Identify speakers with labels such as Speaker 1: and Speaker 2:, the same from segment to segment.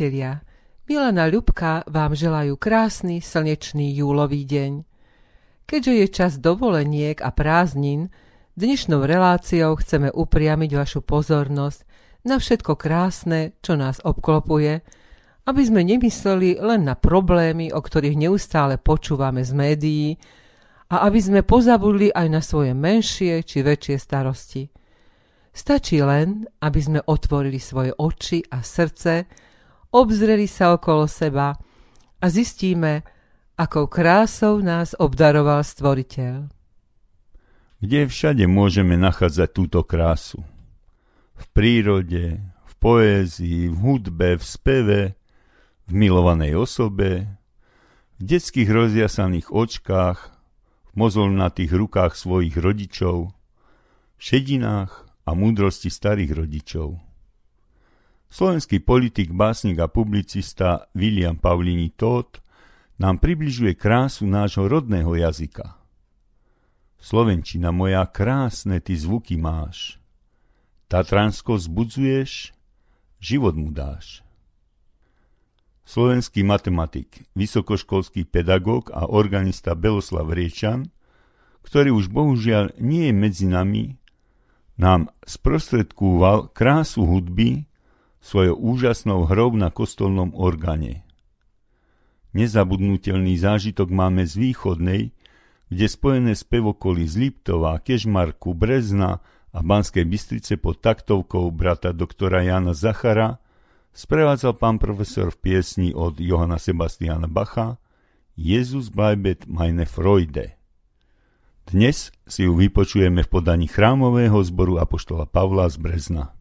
Speaker 1: priatelia, Milana Ľubka vám želajú krásny slnečný júlový deň. Keďže je čas dovoleniek a prázdnin, dnešnou reláciou chceme upriamiť vašu pozornosť na všetko krásne, čo nás obklopuje, aby sme nemysleli len na problémy, o ktorých neustále počúvame z médií, a aby sme pozabudli aj na svoje menšie či väčšie starosti. Stačí len, aby sme otvorili svoje oči a srdce, obzreli sa okolo seba a zistíme, akou krásou nás obdaroval Stvoriteľ.
Speaker 2: Kde všade môžeme nachádzať túto krásu? V prírode, v poézii, v hudbe, v speve, v milovanej osobe, v detských rozjasaných očkách, v mozolnatých rukách svojich rodičov, v šedinách a múdrosti starých rodičov. Slovenský politik, básnik a publicista William Paulini Todt nám približuje krásu nášho rodného jazyka. Slovenčina moja, krásne ty zvuky máš. Tatransko zbudzuješ, život mu dáš. Slovenský matematik, vysokoškolský pedagóg a organista Beloslav Riečan, ktorý už bohužiaľ nie je medzi nami, nám sprostredkúval krásu hudby, svojou úžasnou hrou na kostolnom organe. Nezabudnutelný zážitok máme z východnej, kde spojené spevokoly z Liptova, Kežmarku, Brezna a Banskej Bystrice pod taktovkou brata doktora Jana Zachara sprevádzal pán profesor v piesni od Johana Sebastiana Bacha Jezus bleibet meine Freude. Dnes si ju vypočujeme v podaní chrámového zboru Apoštola Pavla z Brezna.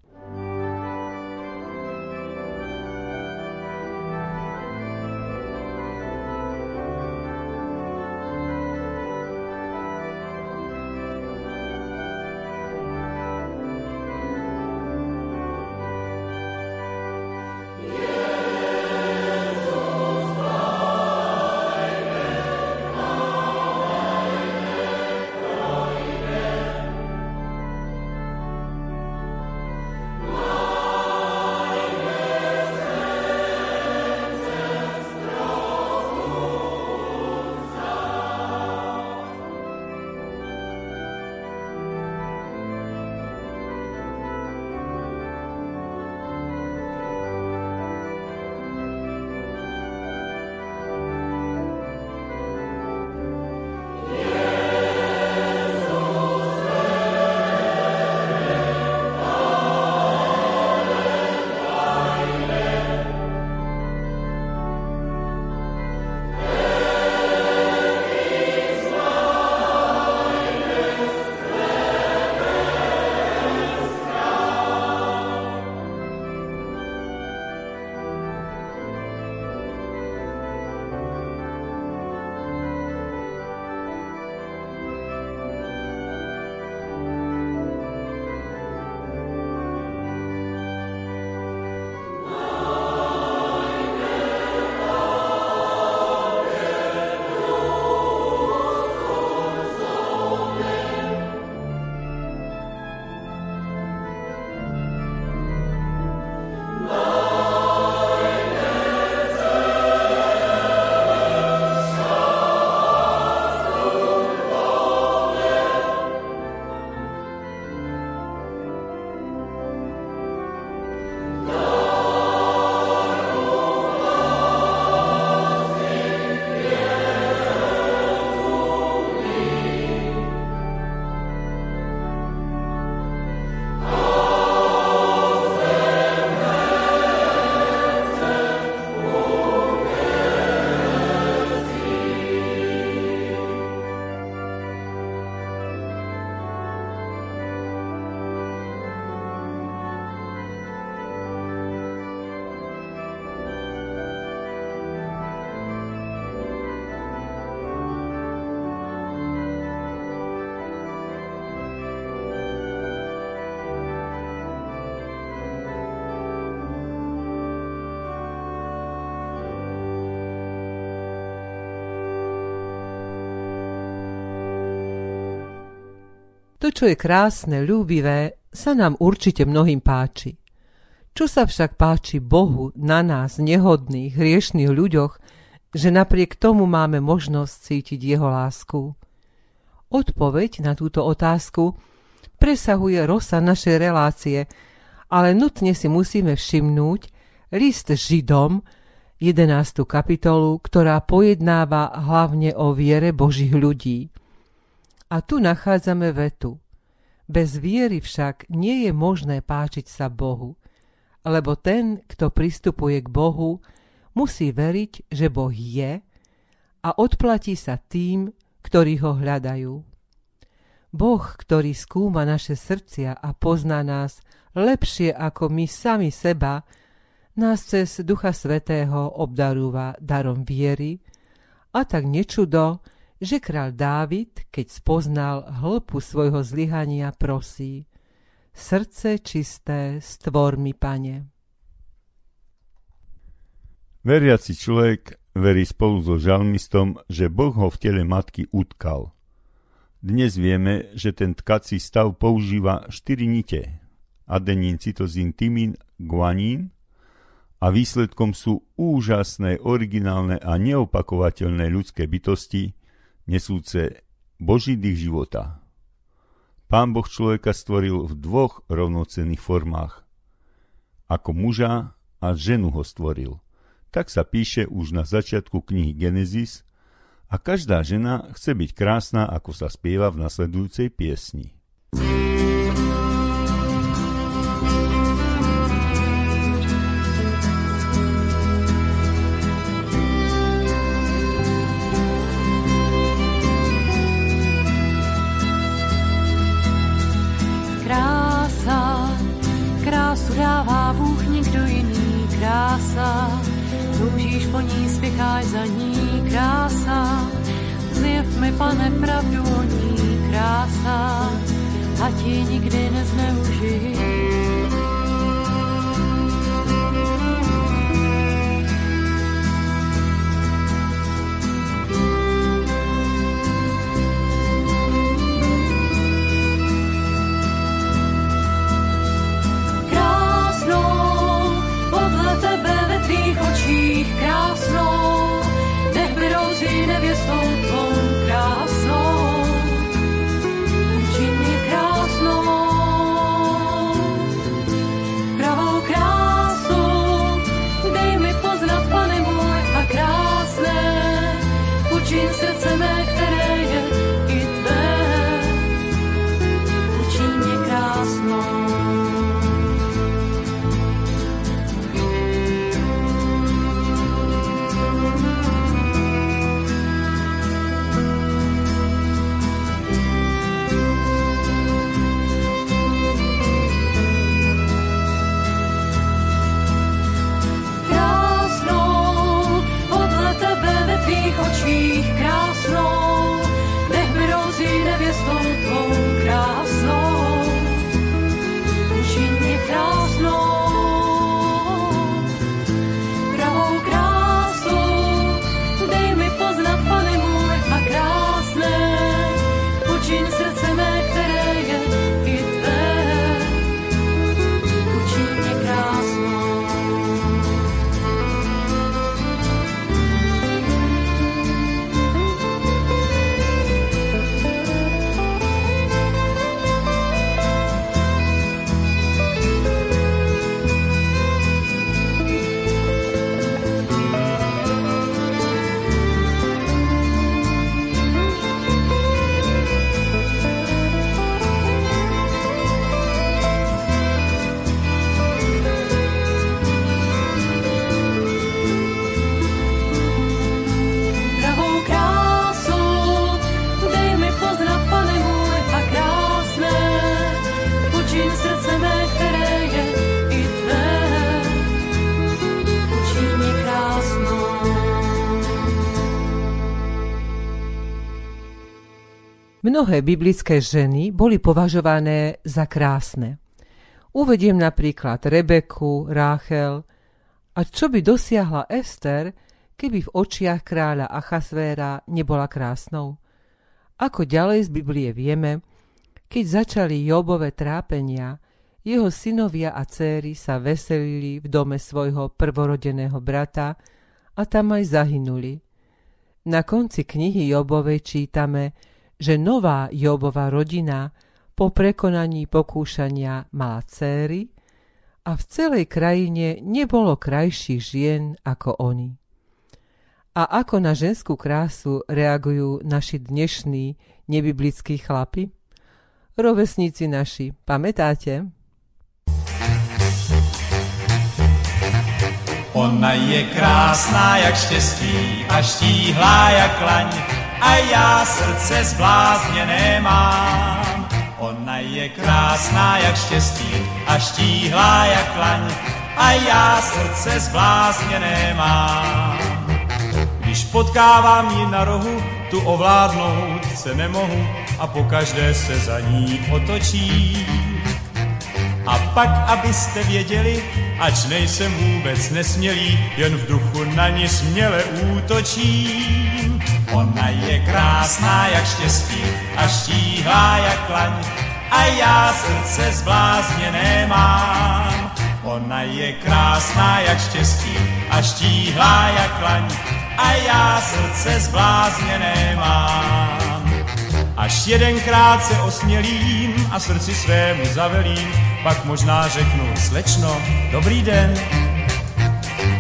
Speaker 1: To, čo je krásne, ľúbivé, sa nám určite mnohým páči. Čo sa však páči Bohu na nás, nehodných, hriešných ľuďoch, že napriek tomu máme možnosť cítiť Jeho lásku? Odpoveď na túto otázku presahuje rosa našej relácie, ale nutne si musíme všimnúť list Židom, 11. kapitolu, ktorá pojednáva hlavne o viere Božích ľudí. A tu nachádzame vetu. Bez viery však nie je možné páčiť sa Bohu, lebo ten, kto pristupuje k Bohu, musí veriť, že Boh je a odplatí sa tým, ktorí ho hľadajú. Boh, ktorý skúma naše srdcia a pozná nás lepšie ako my sami seba, nás cez Ducha Svetého obdarúva darom viery a tak nečudo, že král Dávid, keď spoznal hĺpu svojho zlyhania, prosí Srdce čisté, stvor mi, pane.
Speaker 3: Veriaci človek verí spolu so žalmistom, že Boh ho v tele matky utkal – dnes vieme, že ten tkací stav používa 4 nite, adenín, cytozín, tymín, guanín a výsledkom sú úžasné, originálne a neopakovateľné ľudské bytosti, nesúce Boží dých života. Pán Boh človeka stvoril v dvoch rovnocenných formách. Ako muža a ženu ho stvoril. Tak sa píše už na začiatku knihy Genesis a každá žena chce byť krásna, ako sa spieva v nasledujúcej piesni.
Speaker 1: Mnohé biblické ženy boli považované za krásne. Uvediem napríklad Rebeku, Ráchel. A čo by dosiahla Ester, keby v očiach kráľa Achasvéra nebola krásnou? Ako ďalej z Biblie vieme, keď začali Jobové trápenia, jeho synovia a céry sa veselili v dome svojho prvorodeného brata a tam aj zahynuli. Na konci knihy Jobovej čítame, že nová Jobova rodina po prekonaní pokúšania mala céry a v celej krajine nebolo krajších žien ako oni. A ako na ženskú krásu reagujú naši dnešní nebiblickí chlapi? Rovesníci naši, pamätáte?
Speaker 4: Ona je krásná jak štěstí a štíhlá jak laň a já srdce zblázněné mám. Ona je krásná jak štěstí a štíhlá jak laň a já srdce zblázněné mám. Když potkávám ji na rohu, tu ovládnout se nemohu a pokaždé se za ní otočím. A pak, abyste věděli, ač nejsem vůbec nesmělý, jen v duchu na ní směle útočím. Ona je krásná jak štěstí a štíhlá jak laň a já srdce zblázněné mám. Ona je krásná jak štěstí a štíhlá jak laň a já srdce zblázněné mám. Až jedenkrát se osmělím a srdci svému zavelím, pak možná řeknu, slečno, dobrý den.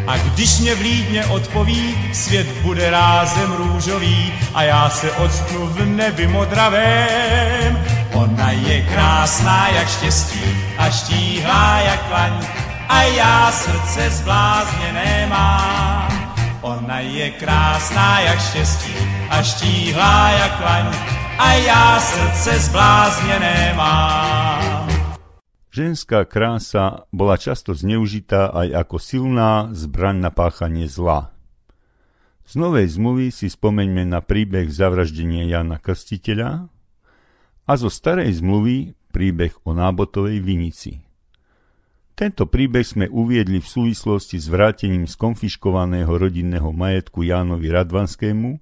Speaker 4: A když mě vlídně odpoví, svět bude rázem růžový a já se odstnu v nebi modravém. Ona je krásná jak štěstí a štíhlá jak laň a já srdce zblázněné mám. Ona je krásná jak štěstí a štíhlá jak laň a já srdce zblázněné mám.
Speaker 2: Ženská krása bola často zneužitá aj ako silná zbraň na páchanie zla. Z Novej zmluvy si spomeňme na príbeh zavraždenia Jana Krstiteľa a zo Starej zmluvy príbeh o nábotovej vinici. Tento príbeh sme uviedli v súvislosti s vrátením skonfiškovaného rodinného majetku Jánovi Radvanskému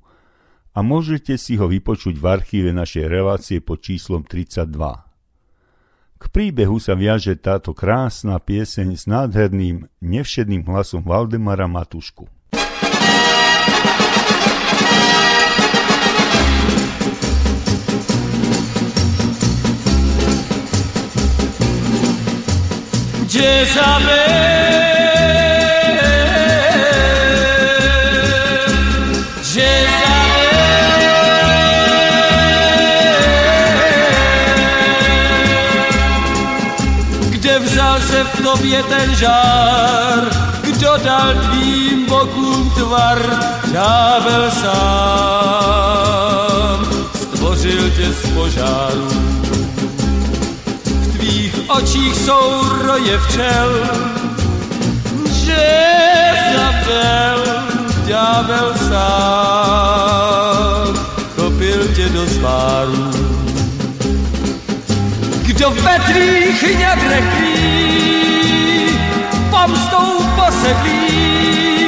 Speaker 2: a môžete si ho vypočuť v archíve našej relácie pod číslom 32. K príbehu sa viaže táto krásna pieseň s nádherným, nevšedným hlasom Valdemara Matušku.
Speaker 5: Jezabel tobě ten žár, kdo dal tvým bokům tvar, ďábel sám. Stvořil tě z požáru. V tvých očích jsou roje včel, že zabel ďábel sám, kopil tě do zváru kdo ve tvých ňadrech pomstou posedlí,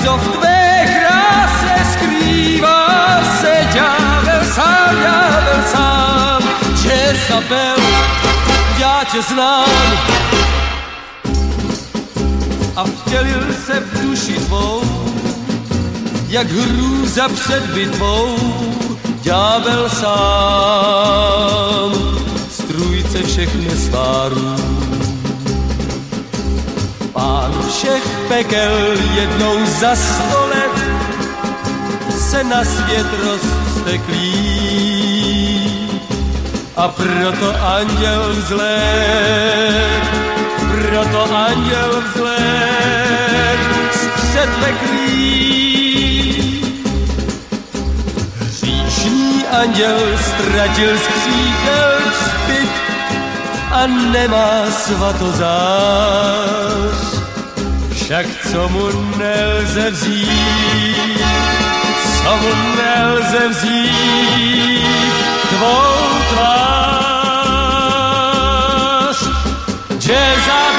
Speaker 5: kdo v tvé kráse skrývá se ďábel sám, ďábel sám, Jezabel, já tě znám. A vtělil se v duši tvou, jak hrůza před bitvou, ďábel sám strůjce všech nesvárů. Pán všech pekel jednou za sto let se na svět rozsteklí. A proto anděl vzlet, proto anděl vzlet z předveklí. Hříšný anděl ztratil skříkel a nemá svatozář. Však co mu nelze vzít, co mu nelze vzít, tvou tvář. Jezabel ať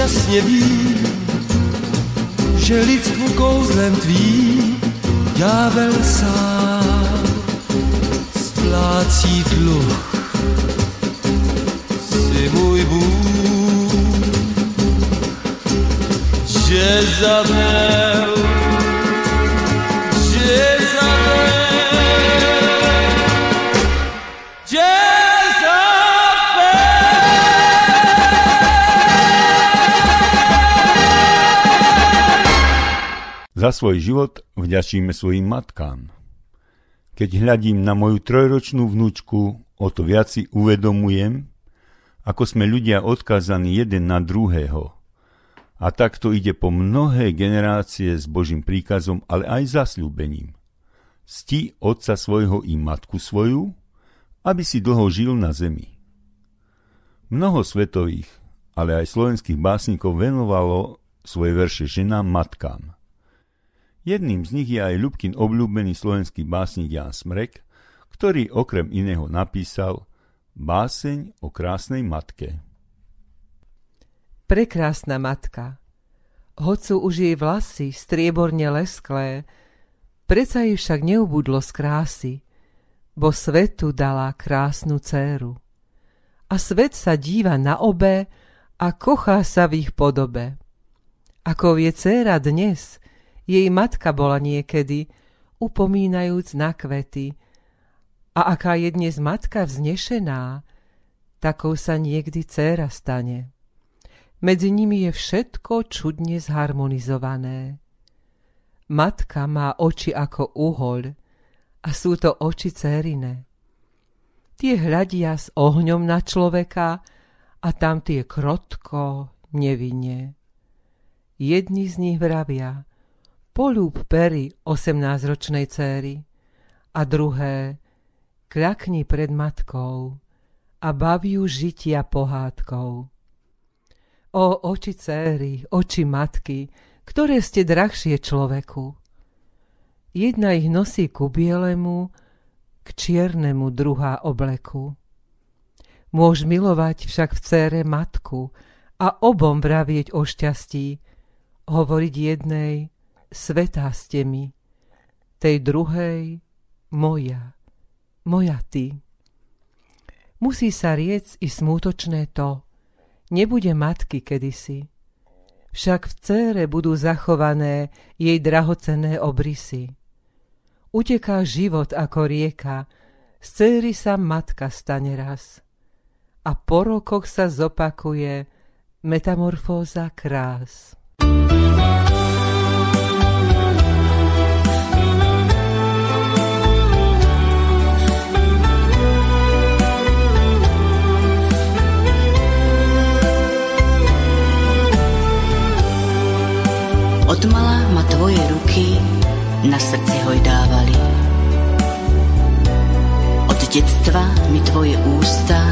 Speaker 6: jasně vím, že lidstvu kouzlem tvým ďábel sám splácí dluh. Si můj Bůh, Jezabel,
Speaker 2: Za svoj život vďačíme svojim matkám. Keď hľadím na moju trojročnú vnúčku, o to viac si uvedomujem, ako sme ľudia odkázaní jeden na druhého. A takto ide po mnohé generácie s Božím príkazom, ale aj zasľúbením. Sti otca svojho i matku svoju, aby si dlho žil na zemi. Mnoho svetových, ale aj slovenských básnikov venovalo svoje verše ženám matkám – Jedným z nich je aj Ľubkin obľúbený slovenský básnik Jan Smrek, ktorý okrem iného napísal Báseň o krásnej matke.
Speaker 1: Prekrásna matka, hocu už jej vlasy strieborne lesklé, preca jej však neubudlo z krásy, bo svetu dala krásnu céru. A svet sa díva na obe a kochá sa v ich podobe. Ako je dcéra dnes, jej matka bola niekedy, upomínajúc na kvety. A aká je dnes matka vznešená, takou sa niekdy dcéra stane. Medzi nimi je všetko čudne zharmonizované. Matka má oči ako uhoľ a sú to oči cérine. Tie hľadia s ohňom na človeka a tam tie krotko, nevinne. Jedni z nich vravia, polúb pery osemnásťročnej céry a druhé kľakni pred matkou a baviu žitia pohádkou. O oči céry, oči matky, ktoré ste drahšie človeku. Jedna ich nosí ku bielemu, k čiernemu druhá obleku. Môž milovať však v cére matku a obom vravieť o šťastí, hovoriť jednej, svetá ste mi, tej druhej moja, moja ty. Musí sa riec i smútočné to, nebude matky kedysi, však v cére budú zachované jej drahocenné obrysy. Uteká život ako rieka, z céry sa matka stane raz. A po rokoch sa zopakuje metamorfóza krás.
Speaker 7: Odmala ma tvoje ruky na srdci hojdávali. Od detstva mi tvoje ústa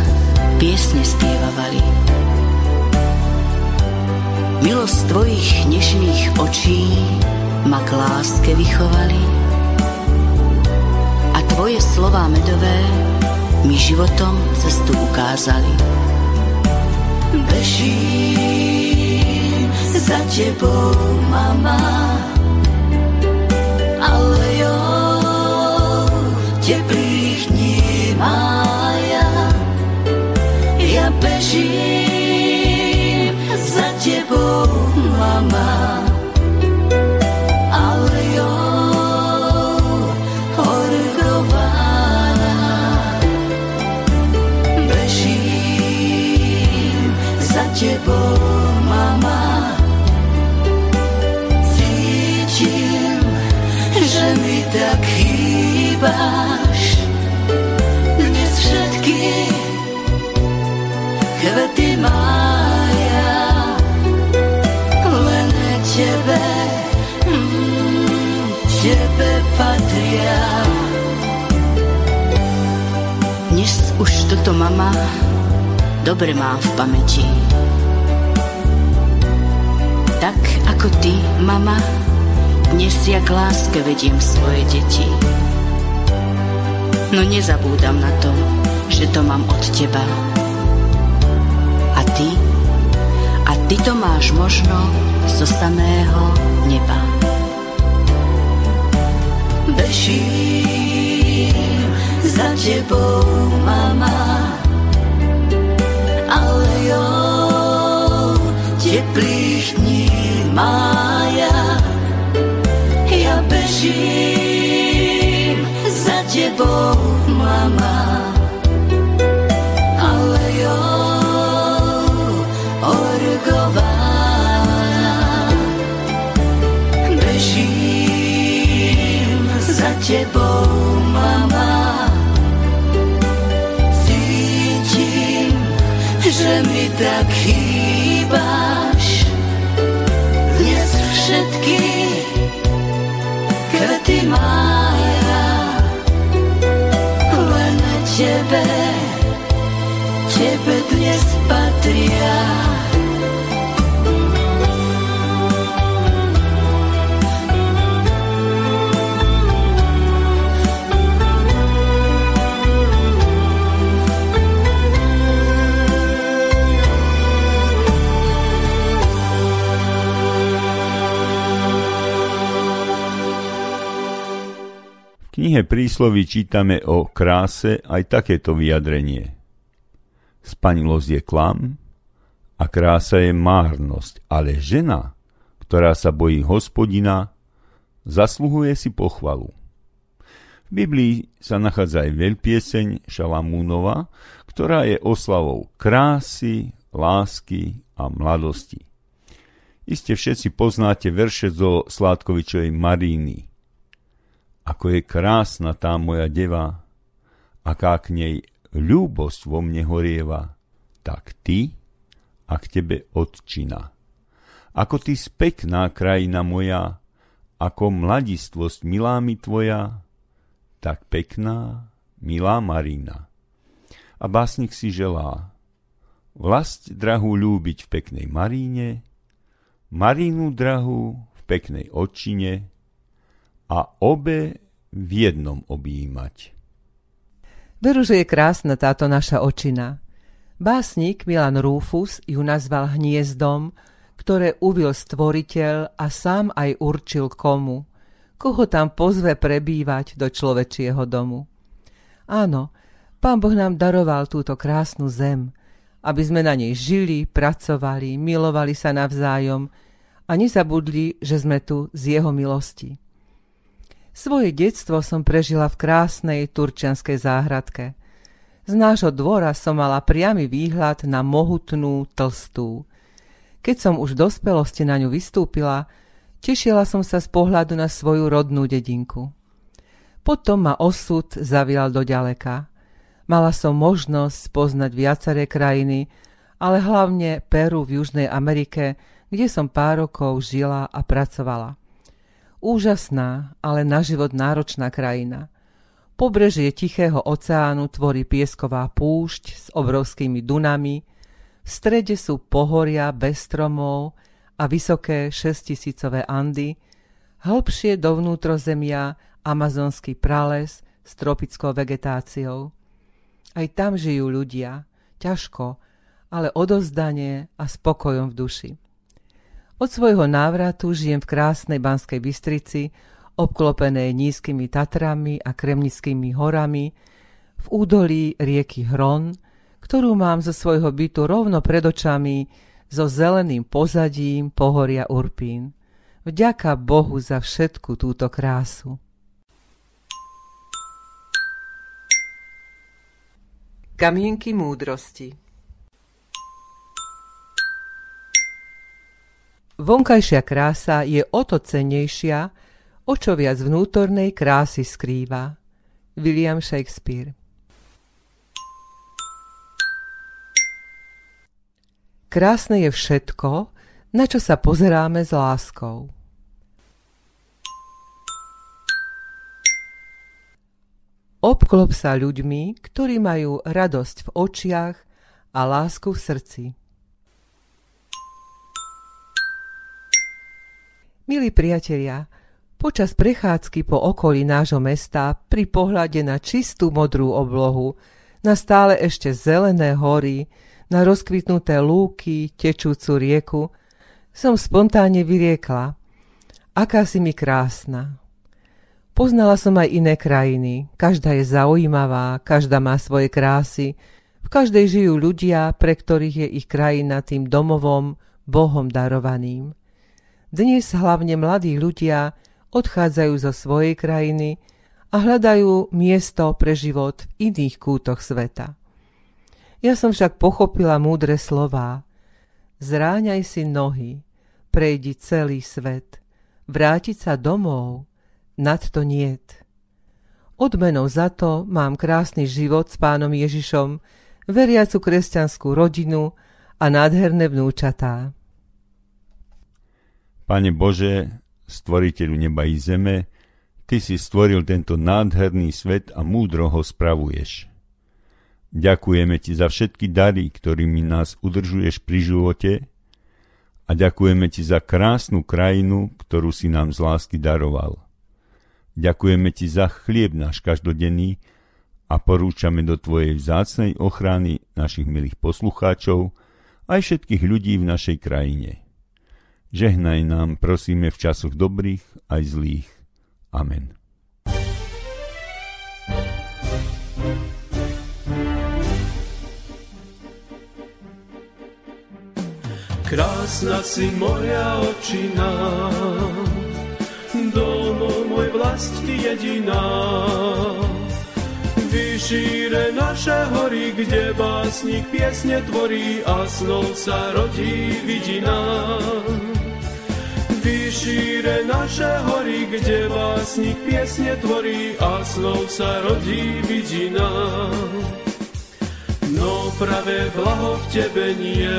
Speaker 7: piesne spievavali. Milosť tvojich nežných očí ma k láske vychovali a tvoje slová medové mi životom cestu ukázali. Bežím za tebou, mama. Ale jo, teplých dní mája, ja bežím za tebou, mama. Toto mama dobre má v pamäti tak ako ty, mama, dnes ja k láske vediem svoje deti. No nezabúdam na to, že to mám od teba. A ty? A ty to máš možno zo samého neba. Bežím za tebou, mama, ale jo, teplých dní mája, ja bežím za tebou, mama, ale jo, orgová. Bežím za tebou, mama, že mi tak chýbaš. Dnes všetky
Speaker 2: knihe prísloví čítame o kráse aj takéto vyjadrenie. Spanilosť je klam a krása je márnosť, ale žena, ktorá sa bojí hospodina, zasluhuje si pochvalu. V Biblii sa nachádza aj veľpieseň Šalamúnova, ktorá je oslavou krásy, lásky a mladosti. Iste všetci poznáte verše zo Sládkovičovej Maríny. Ako je krásna tá moja deva, aká k nej ľúbosť vo mne horieva, tak ty a k tebe odčina. Ako ty spekná krajina moja, ako mladistvosť milá mi tvoja, tak pekná, milá Marina. A básnik si želá vlast drahú ľúbiť v peknej Maríne, Marínu drahú v peknej očine a obe v jednom objímať.
Speaker 1: Veru, že je krásna táto naša očina. Básnik Milan Rufus ju nazval hniezdom, ktoré uvil stvoriteľ a sám aj určil komu, koho tam pozve prebývať do človečieho domu. Áno, pán Boh nám daroval túto krásnu zem, aby sme na nej žili, pracovali, milovali sa navzájom a nezabudli, že sme tu z jeho milosti. Svoje detstvo som prežila v krásnej turčianskej záhradke. Z nášho dvora som mala priamy výhľad na mohutnú tlstú. Keď som už v dospelosti na ňu vystúpila, tešila som sa z pohľadu na svoju rodnú dedinku. Potom ma osud zavial do ďaleka. Mala som možnosť poznať viaceré krajiny, ale hlavne Peru v Južnej Amerike, kde som pár rokov žila a pracovala. Úžasná, ale na život náročná krajina. Pobrežie Tichého oceánu tvorí piesková púšť s obrovskými dunami, v strede sú pohoria bez stromov a vysoké šestisícové Andy, hĺbšie do vnútrozemia amazonský prales s tropickou vegetáciou. Aj tam žijú ľudia, ťažko, ale odozdanie a spokojom v duši. Od svojho návratu žijem v krásnej Banskej Bystrici, obklopenej nízkymi Tatrami a Kremnickými horami, v údolí rieky Hron, ktorú mám zo svojho bytu rovno pred očami so zeleným pozadím pohoria Urpín. Vďaka Bohu za všetku túto krásu. Kamienky múdrosti Vonkajšia krása je o to cennejšia, o čo viac vnútornej krásy skrýva. William Shakespeare Krásne je všetko, na čo sa pozeráme s láskou. Obklop sa ľuďmi, ktorí majú radosť v očiach a lásku v srdci. Milí priatelia, Počas prechádzky po okolí nášho mesta, pri pohľade na čistú modrú oblohu, na stále ešte zelené hory, na rozkvitnuté lúky, tečúcu rieku, som spontánne vyriekla. Aká si mi krásna. Poznala som aj iné krajiny. Každá je zaujímavá, každá má svoje krásy. V každej žijú ľudia, pre ktorých je ich krajina tým domovom, Bohom darovaným. Dnes hlavne mladí ľudia odchádzajú zo svojej krajiny a hľadajú miesto pre život v iných kútoch sveta. Ja som však pochopila múdre slová. Zráňaj si nohy, prejdi celý svet, vrátiť sa domov, nad to niet. Odmenou za to mám krásny život s pánom Ježišom, veriacu kresťanskú rodinu a nádherné vnúčatá.
Speaker 2: Pane Bože, stvoriteľu neba i zeme, Ty si stvoril tento nádherný svet a múdro ho spravuješ. Ďakujeme Ti za všetky dary, ktorými nás udržuješ pri živote a ďakujeme Ti za krásnu krajinu, ktorú si nám z lásky daroval. Ďakujeme Ti za chlieb náš každodenný a porúčame do Tvojej vzácnej ochrany našich milých poslucháčov aj všetkých ľudí v našej krajine. Žehnaj nám, prosíme, v časoch dobrých aj zlých. Amen.
Speaker 6: Krásna si moja očina, domo môj vlast jediná. Vyšíre naše hory, kde básnik piesne tvorí a snov sa rodí vidina. Vyšíre naše hory, kde básnik piesne tvorí a snov sa rodí vidina. No pravé blaho v tebe nie,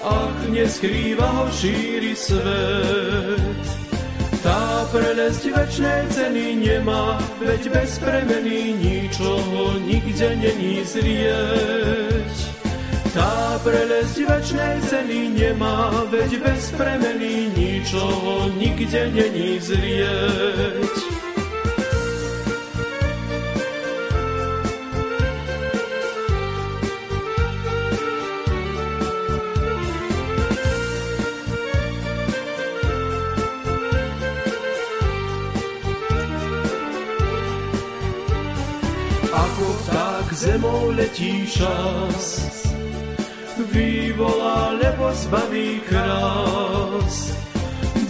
Speaker 6: ach neskrýva ho šíri svet. Tá prelesť večnej ceny nemá, veď bez premeny ničoho nikde není zrieť. Tá prelesť večnej ceny nemá, veď bez premeny ničoho nikde není zrieť. zemou letí šas. Lebo zbaví krás.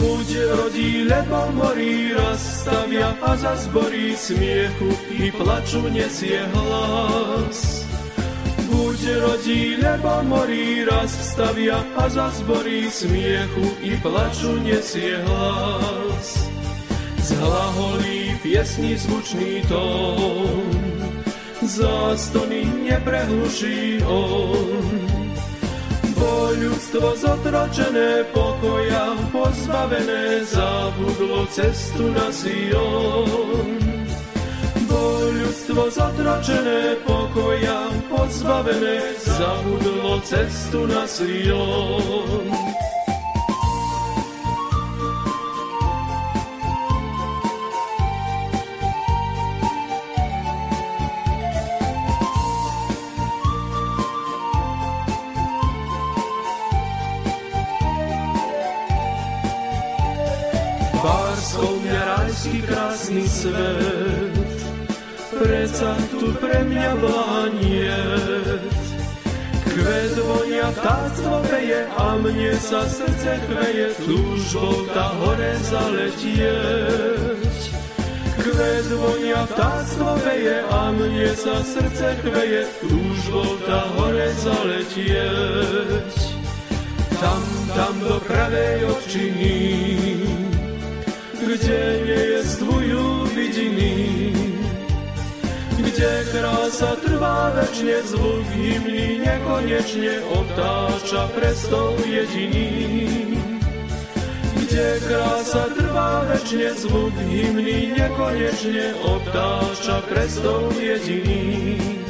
Speaker 6: Buď rodí, lebo morí, stavia a za zborí smiechu i plaču nesie hlas. Buď rodí, lebo morí, raz stavia a za zborí smiechu i plaču nesie hlas. Zhlaholí piesni zvučný tón, zástony neprehluší on. ljudstvo zotročene pokoja pozbavene zabudlo cestu na Sion. bo ljudstvo zotročene pokoja pozbavene zabudlo cestu na Sion. Krásny svet, preca tu pre mňa blániet. Kvet vonia, vtáctvo veje a mne sa srdce chveje, túžbou tá hore zaletieť. Kvet vonia, vtáctvo veje a mne sa srdce chveje, túžbou tá hore zaletieť. Tam, tam do pravej očiny, kde nejezdvujú kde krása trvá večne, zvuk hymny nekonečne otáča prestol jediný. Kde krása trvá večne, zvuk hymny nekonečne otáča prestol jediný.